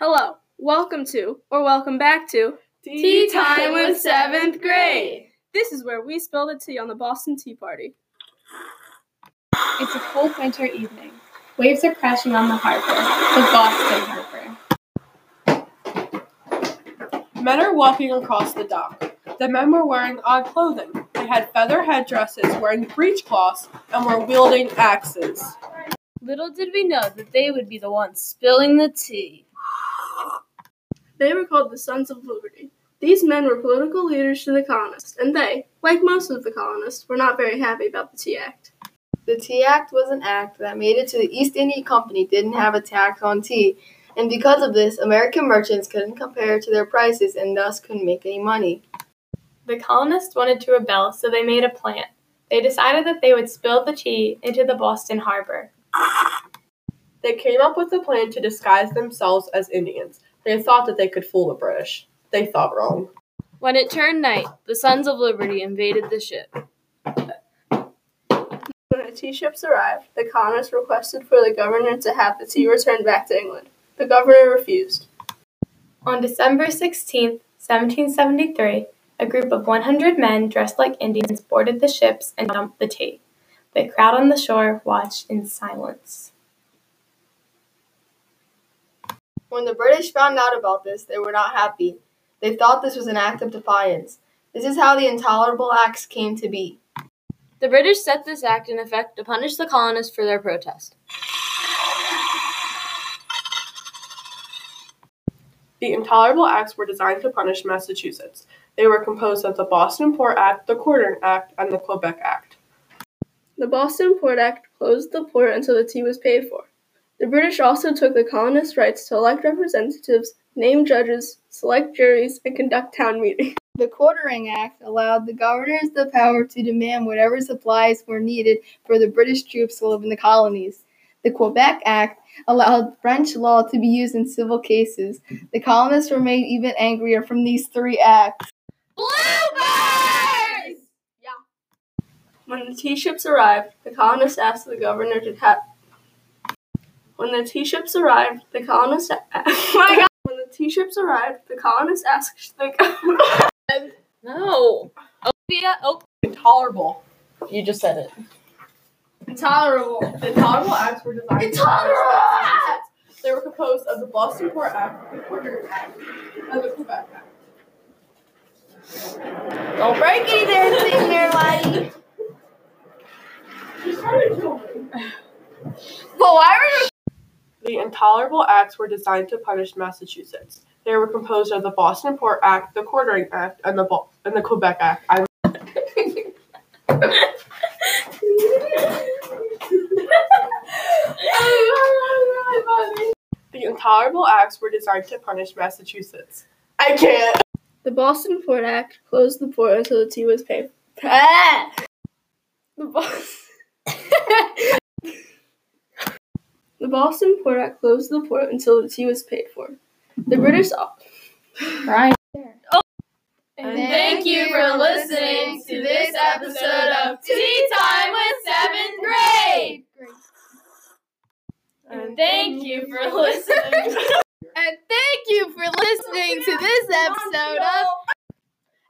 Hello, welcome to, or welcome back to, Tea Time with Seventh Grade. This is where we spill the tea on the Boston Tea Party. It's a cold winter evening. Waves are crashing on the harbor, the Boston Harbor. Men are walking across the dock. The men were wearing odd clothing. They had feather headdresses, wearing breechcloths, and were wielding axes. Little did we know that they would be the ones spilling the tea. They were called the Sons of Liberty. These men were political leaders to the colonists, and they, like most of the colonists, were not very happy about the Tea Act. The Tea Act was an act that made it to the East India Company didn't have a tax on tea, and because of this, American merchants couldn't compare to their prices and thus couldn't make any money. The colonists wanted to rebel, so they made a plan. They decided that they would spill the tea into the Boston Harbor. They came up with a plan to disguise themselves as Indians. They thought that they could fool the British. They thought wrong. When it turned night, the Sons of Liberty invaded the ship. When the tea ships arrived, the colonists requested for the governor to have the tea returned back to England. The governor refused. On December 16, 1773, a group of 100 men dressed like Indians boarded the ships and dumped the tea. The crowd on the shore watched in silence. When the British found out about this, they were not happy. They thought this was an act of defiance. This is how the Intolerable Acts came to be. The British set this act in effect to punish the colonists for their protest. The Intolerable Acts were designed to punish Massachusetts. They were composed of the Boston Port Act, the Quartering Act, and the Quebec Act. The Boston Port Act closed the port until the tea was paid for. The British also took the colonists' rights to elect representatives, name judges, select juries, and conduct town meetings. The Quartering Act allowed the governors the power to demand whatever supplies were needed for the British troops to live in the colonies. The Quebec Act allowed French law to be used in civil cases. The colonists were made even angrier from these three acts. Bloopers! When the tea ships arrived, the colonists asked the governor to have. When the tea ships arrived, the colonists. oh my God! When the tea ships arrived, the colonists asked the governor. No. Olivia, oh, Intolerable. you just said it. Intolerable. The Intolerable Acts were designed Intolerable punish Massachusetts. They were composed of the Boston Port Act, the Quartering Act, and the Quebec Act. Don't break anything there, laddie. Well, why were you? The Intolerable Acts were designed to punish Massachusetts. They were composed of the Boston Port Act, the Quartering Act, and the Bo- and the Quebec Act. I the Intolerable Acts were designed to punish Massachusetts. I can't. The Boston Port Act closed the port until the tea was paid. Ah! The Boston. the Boston Port Act closed the port until the tea was paid for. The British. Right. Oh. And thank you for listening to this episode of Tea Time with Seventh Grade. And thank you for listening. And thank you for listening to this episode of.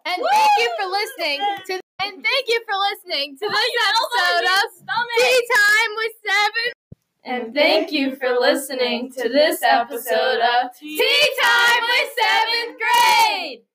And thank you for listening to. And thank you for listening to this episode of Tea Time with Seven. And thank you for listening to this episode of Tea Time with 7th Grade!